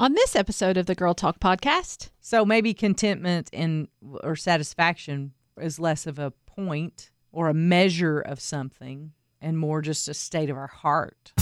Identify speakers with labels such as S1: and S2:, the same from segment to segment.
S1: On this episode of the Girl Talk podcast,
S2: So maybe contentment and or satisfaction is less of a point or a measure of something and more just a state of our heart.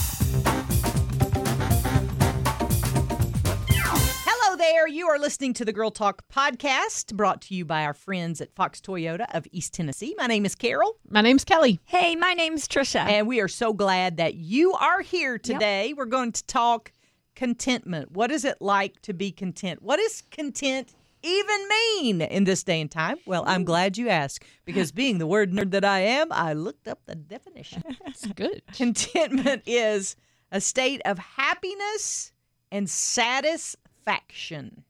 S2: Hello there. You are listening to the Girl Talk podcast brought to you by our friends at Fox Toyota of East Tennessee. My name is Carol.
S1: my name's Kelly.
S3: Hey, my name's Trisha.
S2: And we are so glad that you are here today. We're going to talk contentment. What is it like to be content? What does content even mean in this day and time? Well, I'm glad you asked because being the word nerd that I am, I looked up the definition.
S1: It's good.
S2: contentment is a state of happiness and satisfaction.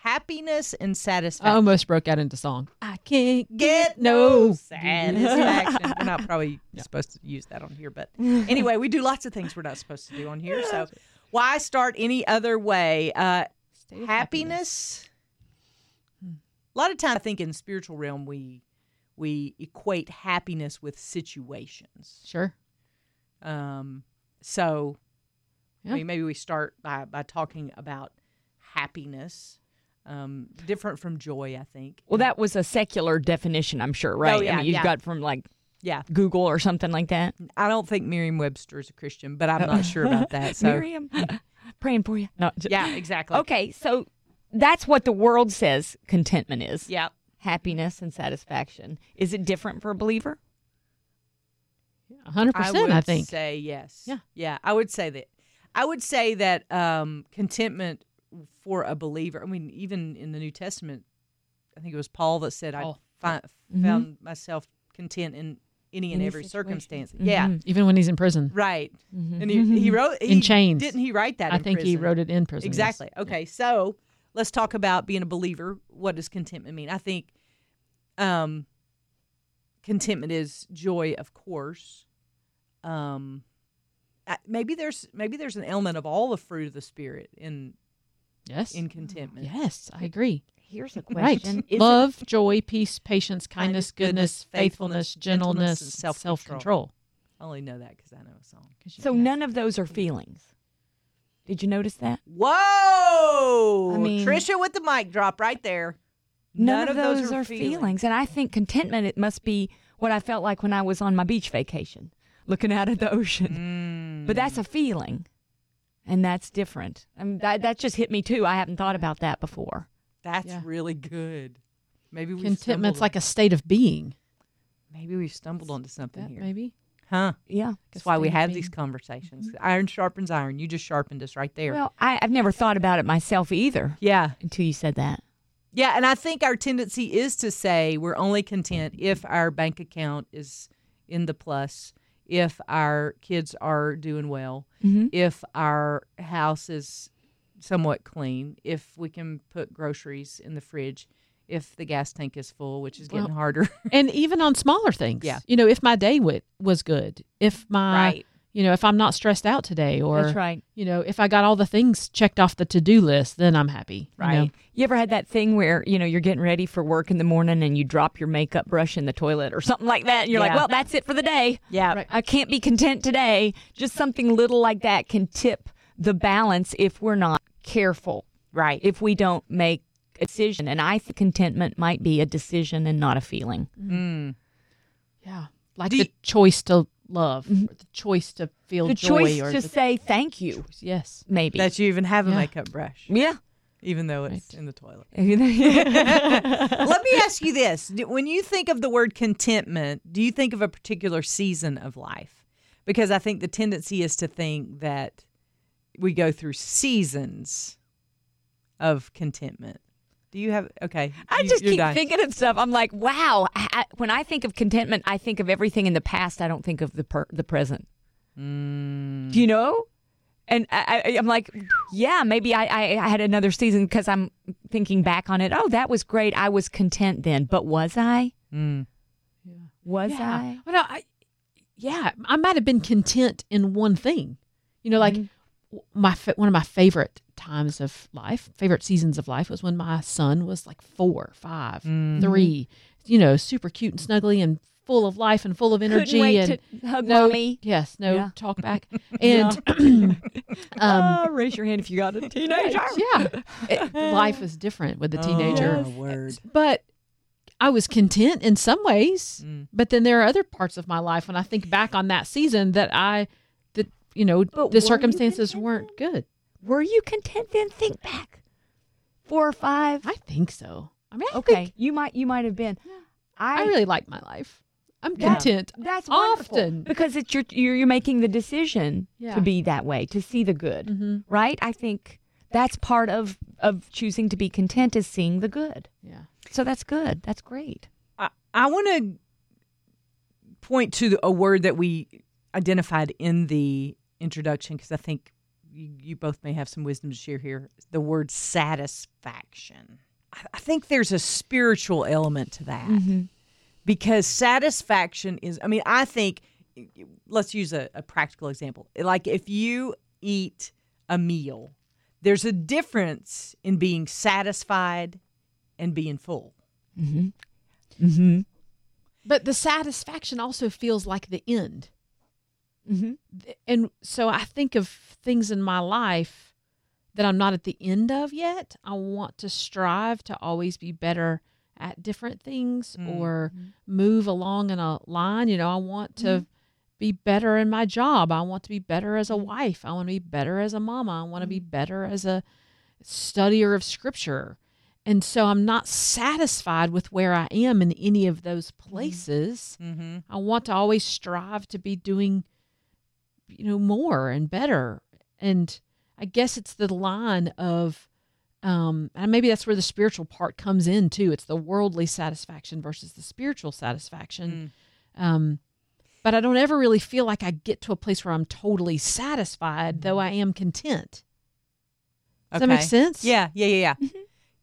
S2: Happiness and satisfaction.
S1: I almost broke out into song. I can't
S2: get
S1: no
S2: no satisfaction. we're not probably supposed to use that on here, but anyway, we do lots of things we're not supposed to do on here. So why start any other way? Uh,
S1: of
S2: happiness. A lot of times, I think in the spiritual realm, we we equate happiness with situations.
S1: Sure.
S2: Um, so,
S1: Yeah.
S2: I mean, maybe we start by by talking about happiness, um, different from joy. I think.
S3: well, that was a secular definition, I'm sure, right?
S2: Oh, yeah,
S3: I mean, you
S2: yeah.
S3: got from like
S2: Yeah,
S3: Google or something like that.
S2: I don't think Merriam-Webster is a Christian, but I'm not sure about that. So
S3: Miriam, praying for you. No, j-
S2: yeah, exactly.
S3: Okay, so that's what the world says contentment is.
S2: Yeah.
S3: Happiness and satisfaction. Is it different for a believer?
S1: hundred
S2: I
S1: percent.
S2: would
S1: I think.
S2: say yes.
S1: Yeah.
S2: yeah. I would say that. I would say that um, contentment for a believer. I mean, even in the New Testament, I think it was Paul that said,
S1: Paul.
S2: "I fi-
S3: Mhm.
S2: found myself content in any and
S3: Any
S2: every
S3: situation.
S2: circumstance." Yeah,
S3: Mhm.
S1: Even when he's in prison,
S2: right.
S3: Mhm.
S2: And he, he wrote he,
S1: In chains.
S2: Didn't he write that?
S1: I
S2: in
S1: think he wrote it in prison. yes.
S2: Exactly. Okay, so let's talk about being a believer. What does contentment mean? I think um, contentment is joy, of course. Um, maybe there's maybe there's an element of all the fruit of the spirit in
S1: Yes.
S2: in contentment.
S1: yes, I agree.
S3: Here's a
S1: Right.
S3: question. Is it-
S1: Love, joy, peace, patience,
S2: Kindness,
S1: kindness,
S2: goodness,
S1: goodness, faithfulness, gentleness,
S2: and
S1: self
S2: self-control. I only know that because I know a song.
S3: so none of those are feelings. Did you notice that?
S2: Whoa!
S3: I mean-
S2: Trisha with the mic drop right there.
S3: None, of those, are feelings. And I think contentment it must be what I felt like when I was on my beach vacation, looking out at the ocean.
S2: Mm.
S3: But that's a feeling. And that's different. I mean, that that just hit me too. I hadn't thought about that before.
S2: That's
S1: Yeah.
S2: really good. Maybe we
S1: Contentment's like a state of being.
S2: maybe we've stumbled onto something
S1: That
S2: here.
S1: maybe.
S2: Huh?
S3: Yeah.
S2: That's why we
S1: state of
S2: have these
S1: being.
S2: conversations. Mm-hmm. Iron sharpens iron. You just sharpened us right there.
S3: Well, I, I've never thought about it myself either
S2: yeah.
S3: until you said that.
S2: Yeah. And I think our tendency is to say we're only content if our bank account is in the plus, if our kids are doing well,
S3: Mm-hmm.
S2: if our house is somewhat clean, if we can put groceries in the fridge, if the gas tank is full, which is getting
S1: Well,
S2: harder.
S1: and even on smaller things.
S2: Yeah.
S1: You know, if my day w- was good, if my, you know, if I'm not stressed out today, or
S3: That's right.
S1: you know, if I got all the things checked off the to do list, then I'm happy. you know?
S3: You ever had that thing where, you know, you're getting ready for work in the morning and you drop your makeup brush in the toilet or something like that? And you're like, well, that's it for the day.
S2: Yeah.
S1: Right.
S3: I can't be content today. Just something little like that can tip the balance if we're not careful,
S2: Right.
S3: if we don't make a decision. And I think contentment might be a decision and not a feeling.
S2: Mm.
S1: Yeah. Like
S2: Do
S1: the
S2: you-
S1: choice to love, mm-hmm. or the choice to feel
S3: The
S1: joy,
S3: choice
S1: or
S3: to
S1: the
S3: say thank you,
S1: choice- Yes.
S3: maybe.
S2: That you even have a
S1: Yeah.
S2: makeup brush,
S3: yeah.
S2: even though it's
S1: Right.
S2: in the toilet. Let me ask you this. When you think of the word contentment, do you think of a particular season of life? Because I think the tendency is to think that we go through seasons of contentment. Do you have okay?
S3: I
S2: you-
S3: just keep
S2: dying.
S3: thinking of stuff. I'm like, wow. I, I- when I think of contentment, I think of everything in the past. I don't think of the per, the present.
S2: Mm,
S3: Do you know? And I, I, I'm like, yeah, maybe I, I, I had another season because I'm thinking back on it. Oh, that was great. I was content then, but was I?
S2: mm.
S3: Was
S1: yeah.
S3: I?
S1: Well, no, I, yeah, I might have been content in one thing. You know, like
S3: Mhm.
S1: W- my one of my favorite times of life, favorite seasons of life, was when my son was like four, five,
S2: Mhm.
S1: three. You know, super cute and snuggly and full of life and full of energy
S3: wait
S1: and
S3: to hug
S1: no
S3: mommy.
S1: yes no
S3: Yeah.
S1: talk back and um
S3: oh, raise your hand if you got a teenager.
S1: yeah it- life is different with the teenager
S2: Oh, word.
S1: but I was content in some ways.
S2: Mm.
S1: But then there are other parts of my life when I think back on that season that I that you know
S3: But
S1: the
S3: you
S1: circumstances weren't good.
S3: Were you content then? Think back. Four or five.
S1: I think so. I mean, I
S3: okay,
S1: think
S3: you might you might have been.
S1: I, really like my life. I'm
S3: Yeah.
S1: content.
S3: That's wonderful.
S1: often.
S3: because it's your you're, you're making the decision
S1: Yeah.
S3: to be that way, to see the good,
S1: hmm
S3: right? I think that's part of of choosing to be content is seeing the good.
S1: Yeah.
S3: So that's good. That's great.
S2: I, I want to point to a word that we identified in the introduction because I think you, you both may have some wisdom to share here. The word satisfaction. I, I think there's a spiritual element to that because satisfaction is, I mean, I think, let's use a, a practical example. Like if you eat a meal, there's a difference in being satisfied and being full.
S3: Mm-hmm. Mm-hmm.
S1: But the satisfaction also feels like the end.
S3: Mm-hmm.
S1: And so I think of things in my life that I'm not at the end of yet. I want to strive to always be better at different things
S2: Mm.
S1: or move along in a line. You know, I want to be better in my job. I want to be better as a wife. I want to be better as a mama. I want to be better as a studier of scripture. And so I'm not satisfied with where I am in any of those places.
S2: Mm-hmm.
S1: I want to always strive to be doing, you know, more and better. And I guess it's the line of, um, and maybe that's where the spiritual part comes in too. It's the worldly satisfaction versus the spiritual satisfaction. Um, but I don't ever really feel like I get to a place where I'm totally satisfied, though I am content. Does that make sense?
S2: Yeah, yeah, yeah, yeah.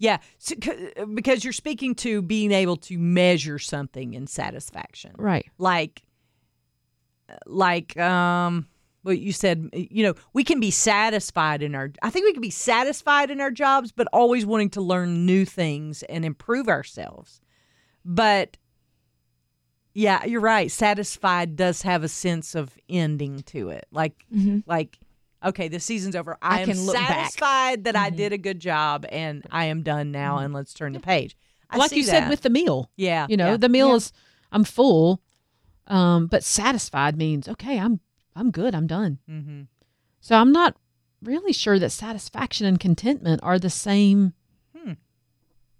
S2: Yeah, so, c- because you're speaking to being able to measure something in satisfaction,
S1: Right.
S2: like, like, um, well, you said, you know, we can be satisfied in our. I think we can be satisfied in our jobs, but always wanting to learn new things and improve ourselves. But yeah, you're right. Satisfied does have a sense of ending to it, like,
S3: Mm-hmm.
S2: like. Okay, the season's over. I,
S3: I
S2: am
S3: look back.
S2: satisfied that I
S3: Mhm.
S2: did a good job and I am done now and let's turn the page. I
S1: like you said with the meal.
S2: yeah,
S1: You know,
S2: yeah.
S1: the meal
S3: Yeah.
S1: is I'm full, um, but satisfied means okay, I'm I'm good, I'm done.
S2: mm-hmm.
S1: So I'm not really sure that satisfaction and contentment are the same
S2: Hmm.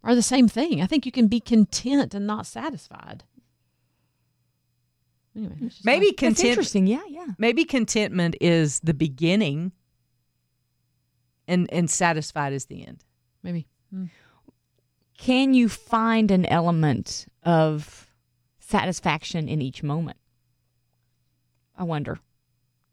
S1: are the same thing. I think you can be content and not satisfied. Anyway, that's just
S2: maybe
S1: my-
S3: That's
S2: content.
S3: interesting. Yeah, yeah.
S2: Maybe contentment is the beginning, and and satisfied is the end.
S1: maybe. Hmm.
S3: Can you find an element of satisfaction in each moment? I wonder.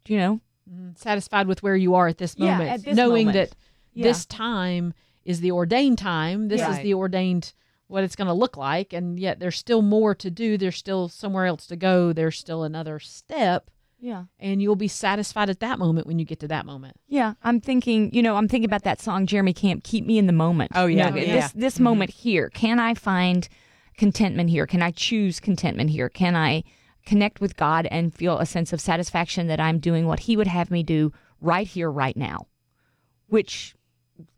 S3: You know?
S1: Mm, satisfied with where you are at this
S3: Yeah,
S1: moment,
S3: at this
S1: knowing
S3: moment.
S1: that this time is the ordained time. This is the ordained what it's going to look like, and yet there's still more to do. There's still somewhere else to go. There's still another step,
S3: Yeah.
S1: and you'll be satisfied at that moment when you get to that moment.
S3: Yeah, I'm thinking, you know, I'm thinking about that song Jeremy Camp, Keep Me in the Moment.
S2: Oh,
S3: You
S2: yeah,
S3: know,
S2: yeah.
S3: This this
S2: Mhm.
S3: moment here, can I find contentment here? Can I choose contentment here? Can I connect with God and feel a sense of satisfaction that I'm doing what he would have me do right here right now? Which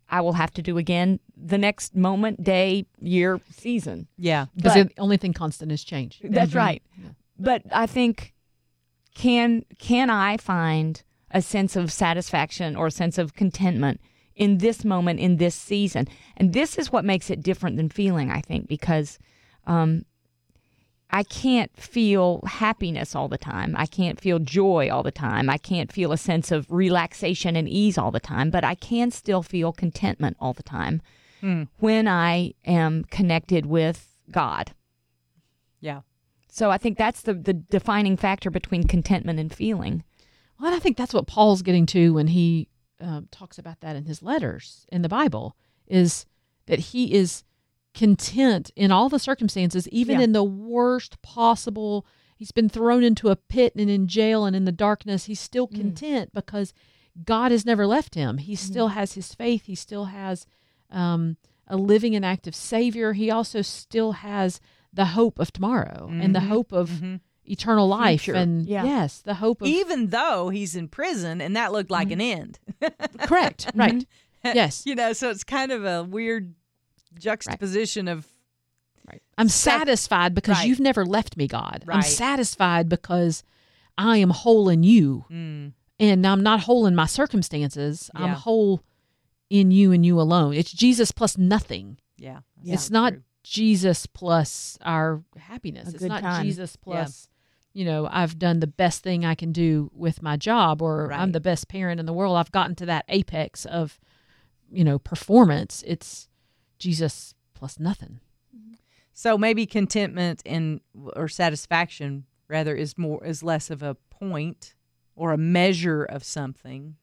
S3: I will have to do again the next moment, day, year, season.
S2: Yeah,
S1: Because the only thing constant is change.
S3: That's right.
S1: Yeah.
S3: But I think can can I find a sense of satisfaction or a sense of contentment in this moment in this season? And this is what makes it different than feeling, I think, because um, I can't feel happiness all the time. I can't feel joy all the time. I can't feel a sense of relaxation and ease all the time, but I can still feel contentment all the time
S2: Hmm.
S3: when I am connected with God.
S2: yeah.
S3: So I think that's the, the defining factor between contentment and feeling.
S1: Well, and I think that's what Paul's getting to when he um, talks about that in his letters in the Bible is that he is content in all the circumstances, even
S3: Yeah.
S1: in the worst possible. He's been thrown into a pit and in jail and in the darkness. He's still
S3: Mm.
S1: content because God has never left him. He
S3: Mm-hmm.
S1: still has his faith. He still has um, a living and active Savior. He also still has the hope of tomorrow and the
S2: Mhm.
S1: hope of
S2: Mhm.
S1: eternal life
S3: Future.
S1: and
S3: Yeah.
S1: yes, the hope of
S2: even though he's in prison and that looked like an end.
S1: correct, right. Yes.
S2: you know, so it's kind of a weird juxtaposition of
S1: Right. I'm
S2: Sat-
S1: satisfied because
S2: Right.
S1: you've never left me, God. I'm satisfied because I am whole in you.
S2: mm,
S1: And I'm not whole in my circumstances. I'm whole in you and you alone. It's Jesus plus nothing.
S2: yeah,
S3: Yeah.
S1: it's not
S2: true.
S1: Jesus plus our happiness.
S3: A
S1: it's not
S3: time.
S1: Jesus plus, you know, I've done the best thing I can do with my job or I'm the best parent in the world. I've gotten to that apex of, you know, performance. It's Jesus plus nothing.
S2: So maybe contentment and or satisfaction rather is more is less of a point or a measure of something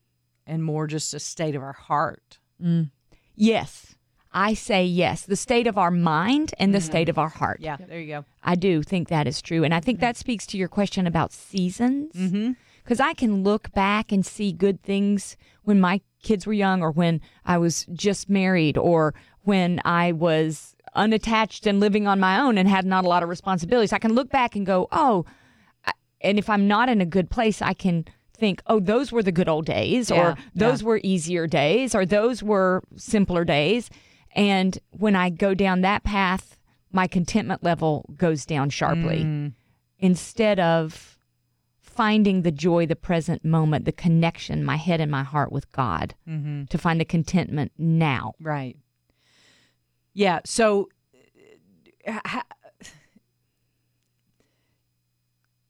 S2: and more just a state of our heart.
S1: Mm.
S3: Yes. I say yes. The state of our mind and the state of our heart.
S2: Yeah, there you go.
S3: I do think that is true. And I think that speaks to your question about seasons.
S2: Mm-hmm.
S3: Because I can look back and see good things when my kids were young, or when I was just married, or when I was unattached and living on my own and had not a lot of responsibilities. I can look back and go, oh, and if I'm not in a good place, I can think, oh, those were the good old days,
S2: Yeah,
S3: or those were easier days, or those were simpler days. And when I go down that path, my contentment level goes down sharply
S2: Mm.
S3: instead of finding the joy, the present moment, the connection, my head and my heart with God,
S2: Mm-hmm.
S3: to find the contentment now.
S2: Right. Yeah. So uh, ha-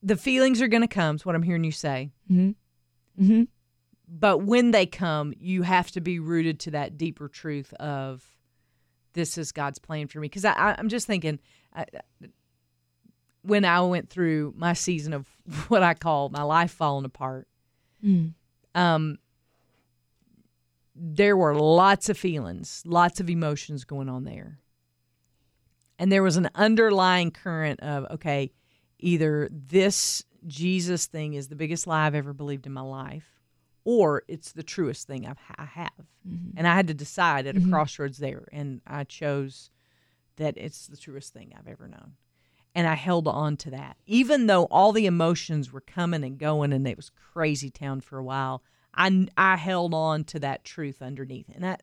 S2: the feelings are going to come, is what I'm hearing you say.
S3: Mm-hmm. Mm-hmm.
S2: But when they come, you have to be rooted to that deeper truth of this is God's plan for me. Because I'm just thinking, I, when I went through my season of what I call my life falling apart,
S3: Mm.
S2: um, there were lots of feelings, lots of emotions going on there. And there was an underlying current of, okay, either this Jesus thing is the biggest lie I've ever believed in my life, or it's the truest thing I've, I have. And I had to decide at a crossroads there. And I chose that it's the truest thing I've ever known. And I held on to that. Even though all the emotions were coming and going and it was crazy town for a while, I, I held on to that truth underneath. And I,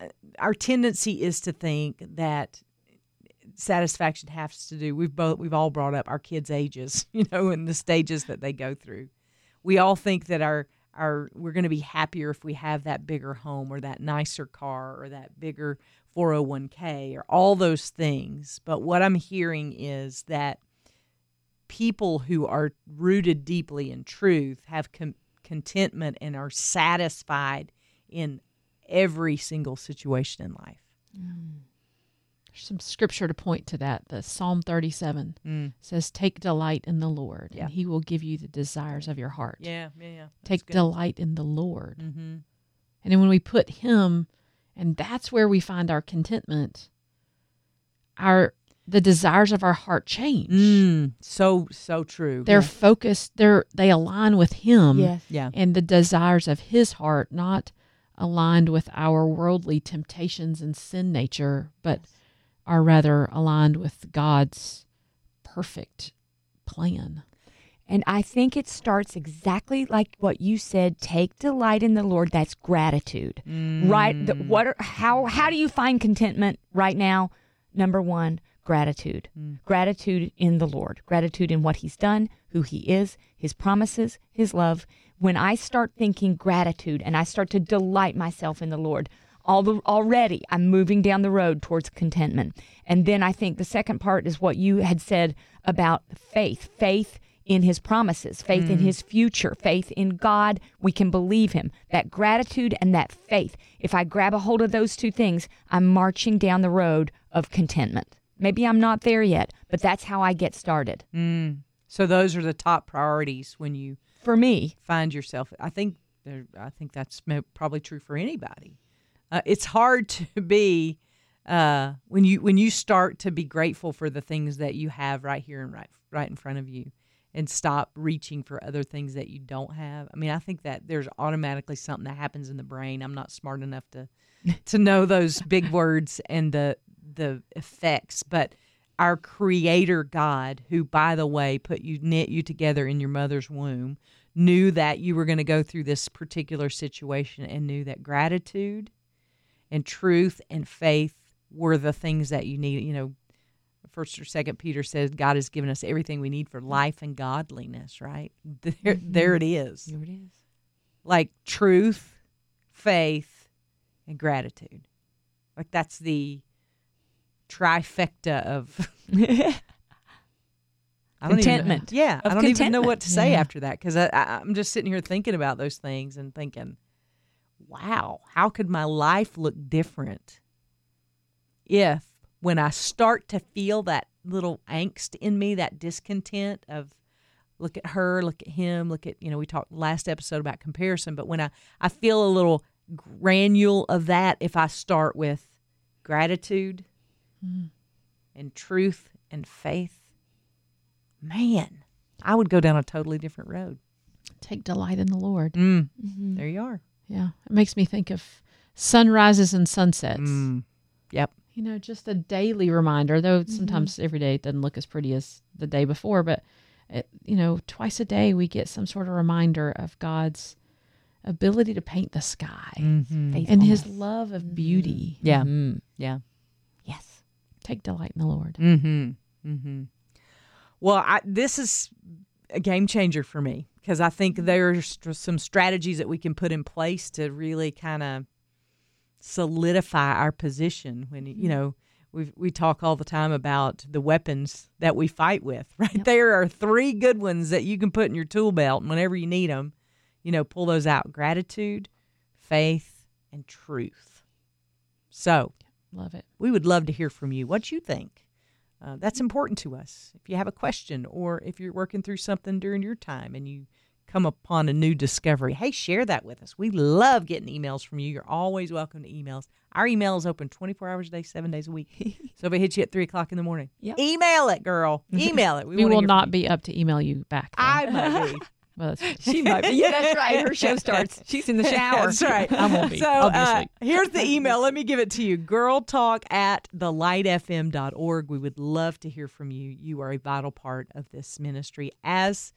S2: uh, our tendency is to think that satisfaction has to do we've both we've all brought up our kids ages you know and the stages that they go through we all think that our our we're going to be happier if we have that bigger home or that nicer car or that bigger 401k or all those things. But what i'm hearing is that people who are rooted deeply in truth have com- contentment and are satisfied in every single situation in life mm.
S1: There's some scripture to point to that. The Psalm 37
S2: mm.
S1: says, Take delight in the Lord,
S2: Yeah.
S1: and he will give you the desires of your heart.
S2: yeah yeah yeah
S1: Take delight in the Lord.
S2: mm-hmm.
S1: And then when we put him, and that's where we find our contentment, our the desires of our heart change.
S2: Mm, so so true.
S1: They're focused, they're they align with him
S3: yes.
S2: yeah.
S1: and the desires of his heart, not aligned with our worldly temptations and sin nature, but are rather aligned with God's perfect plan.
S3: And I think it starts exactly like what you said. Take delight in the Lord. That's gratitude, right? The, mm. what? Are, how? How do you find contentment right now? Number one, gratitude. Mm. Gratitude in the Lord. Gratitude in what He's done, who He is, His promises, His love. When I start thinking gratitude and I start to delight myself in the Lord, all the, already I'm moving down the road towards contentment. And then I think the second part is what you had said about faith. Faith in his promises, faith in his future, faith in God. We can believe him. That gratitude and that faith. If I grab a hold of those two things, I'm marching down the road of contentment. Maybe I'm not there yet, but that's how I get started.
S2: Mm. So those are the top priorities when you
S3: For me,
S2: find yourself. I think there- I think that's probably true for anybody. Uh, it's hard to be uh, when you when you start to be grateful for the things that you have right here and right right in front of you, and stop reaching for other things that you don't have. I mean, I think that there's automatically something that happens in the brain. I'm not smart enough to to know those big words and the the effects, but our creator God, who, by the way, put you, knit you together in your mother's womb, knew that you were going to go through this particular situation and knew that gratitude and truth and faith were the things that you need. You know, first or second Peter says God has given us everything we need for life and godliness, right? There, mm-hmm. there it is.
S3: Here it is.
S2: Like truth, faith, and gratitude. Like that's the trifecta of I don't even-
S3: Contentment.
S2: yeah,
S3: Of
S2: I don't even know what to say
S1: Yeah.
S2: after that because I, I, I'm just sitting here thinking about those things and thinking, wow, how could my life look different if when I start to feel that little angst in me, that discontent of look at her, look at him, look at, you know, we talked last episode about comparison, but when I, I feel a little granule of that, if I start with gratitude and truth and faith, man, I would go down a totally different road.
S1: Take delight in the Lord.
S2: Mm,
S3: Mm-hmm.
S2: there you are.
S1: Yeah. It makes me think of sunrises and sunsets.
S2: Mm, yep.
S1: You know, just a daily reminder, though
S2: Mm-hmm.
S1: sometimes every day it doesn't look as pretty as the day before, but, it, you know, twice a day we get some sort of reminder of God's ability to paint the sky
S2: Mhm.
S1: and his love of beauty.
S2: Yeah.
S3: Mhm.
S2: Yeah.
S3: Yes.
S1: Take delight in the Lord.
S2: Mm-hmm. Mm-hmm. Well, I, this is a game changer for me because I think mm-hmm. there's st- some strategies that we can put in place to really kind of solidify our position. When you mm-hmm. know we we talk all the time about the weapons that we fight with. Right
S1: Yep.
S2: there are three good ones that you can put in your tool belt, and whenever you need them, you know, pull those out: gratitude, faith, and truth. So
S1: Love it.
S2: we would love to hear from you what you think. Uh, that's important to us. If you have a question or if you're working through something during your time and you come upon a new discovery, hey, share that with us. We love getting emails from you. You're always welcome to emails. Our email is open 24 hours a day, seven days a week. so if it hits you at 3 o'clock in the morning,
S3: Yep.
S2: email it, girl. Email it. We,
S1: We, will not be up to email you back. though.
S2: I might be.
S1: well, that's,
S3: She might be. Yeah, that's right. Her show starts. She's in the shower.
S2: That's right.
S1: I won't be,
S2: So uh, here's the email. Let me give it to you. Girl talk at thelightfm.org. We would love to hear from you. You are a vital part of this ministry, as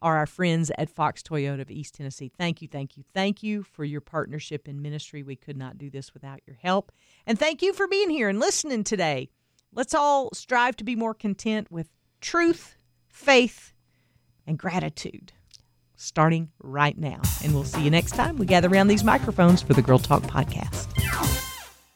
S2: are our friends at Fox Toyota of East Tennessee. Thank you, thank you, thank you for your partnership in ministry. We could not do this without your help. And thank you for being here and listening today. Let's all strive to be more content with truth, faith, and gratitude starting right now. And we'll see you next time we gather around these microphones for the Girl Talk podcast.